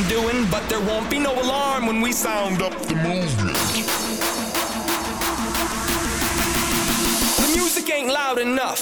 I'm doing, but there won't be no alarm when we sound up the movement. The music ain't loud enough.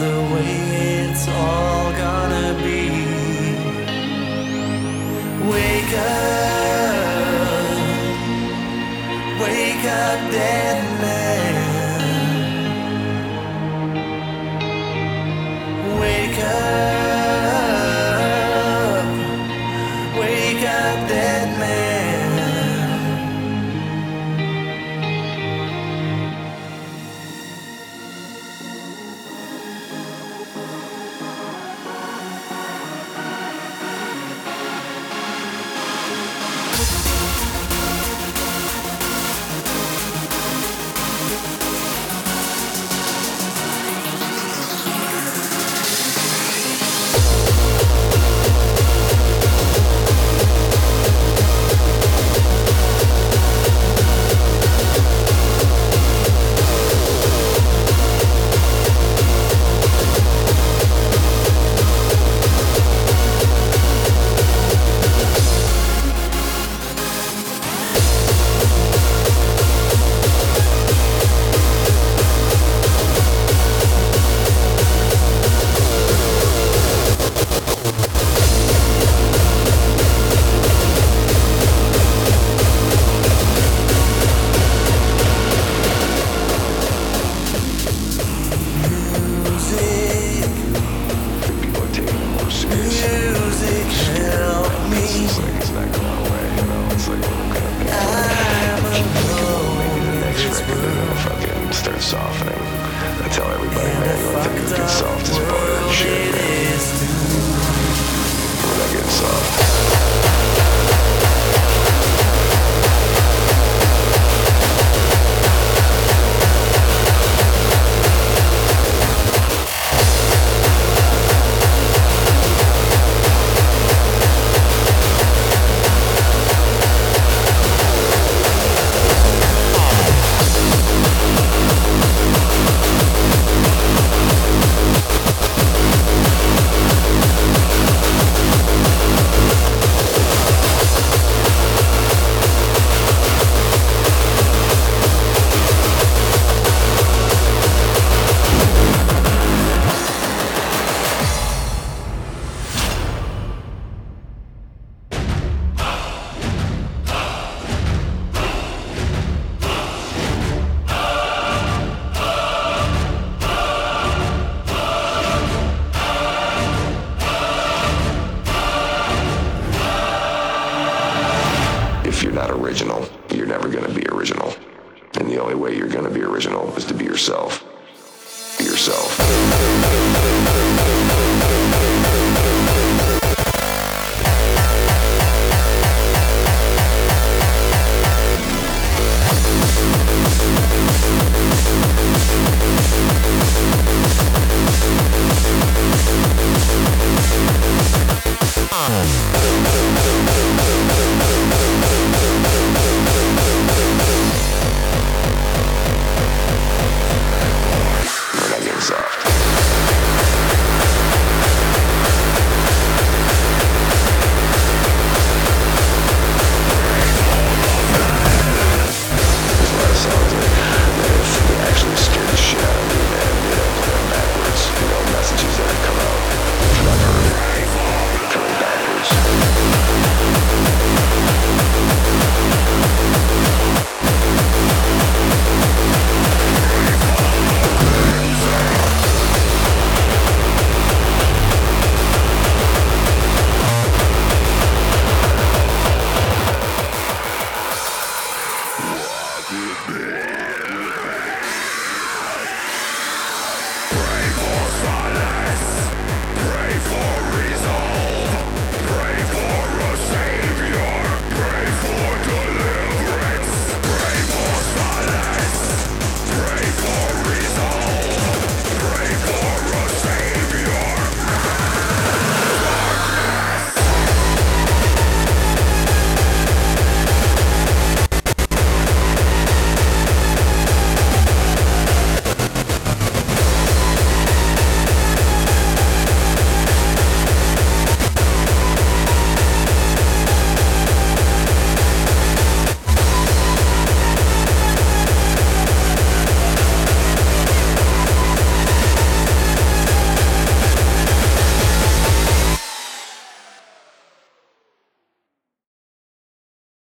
Start softening.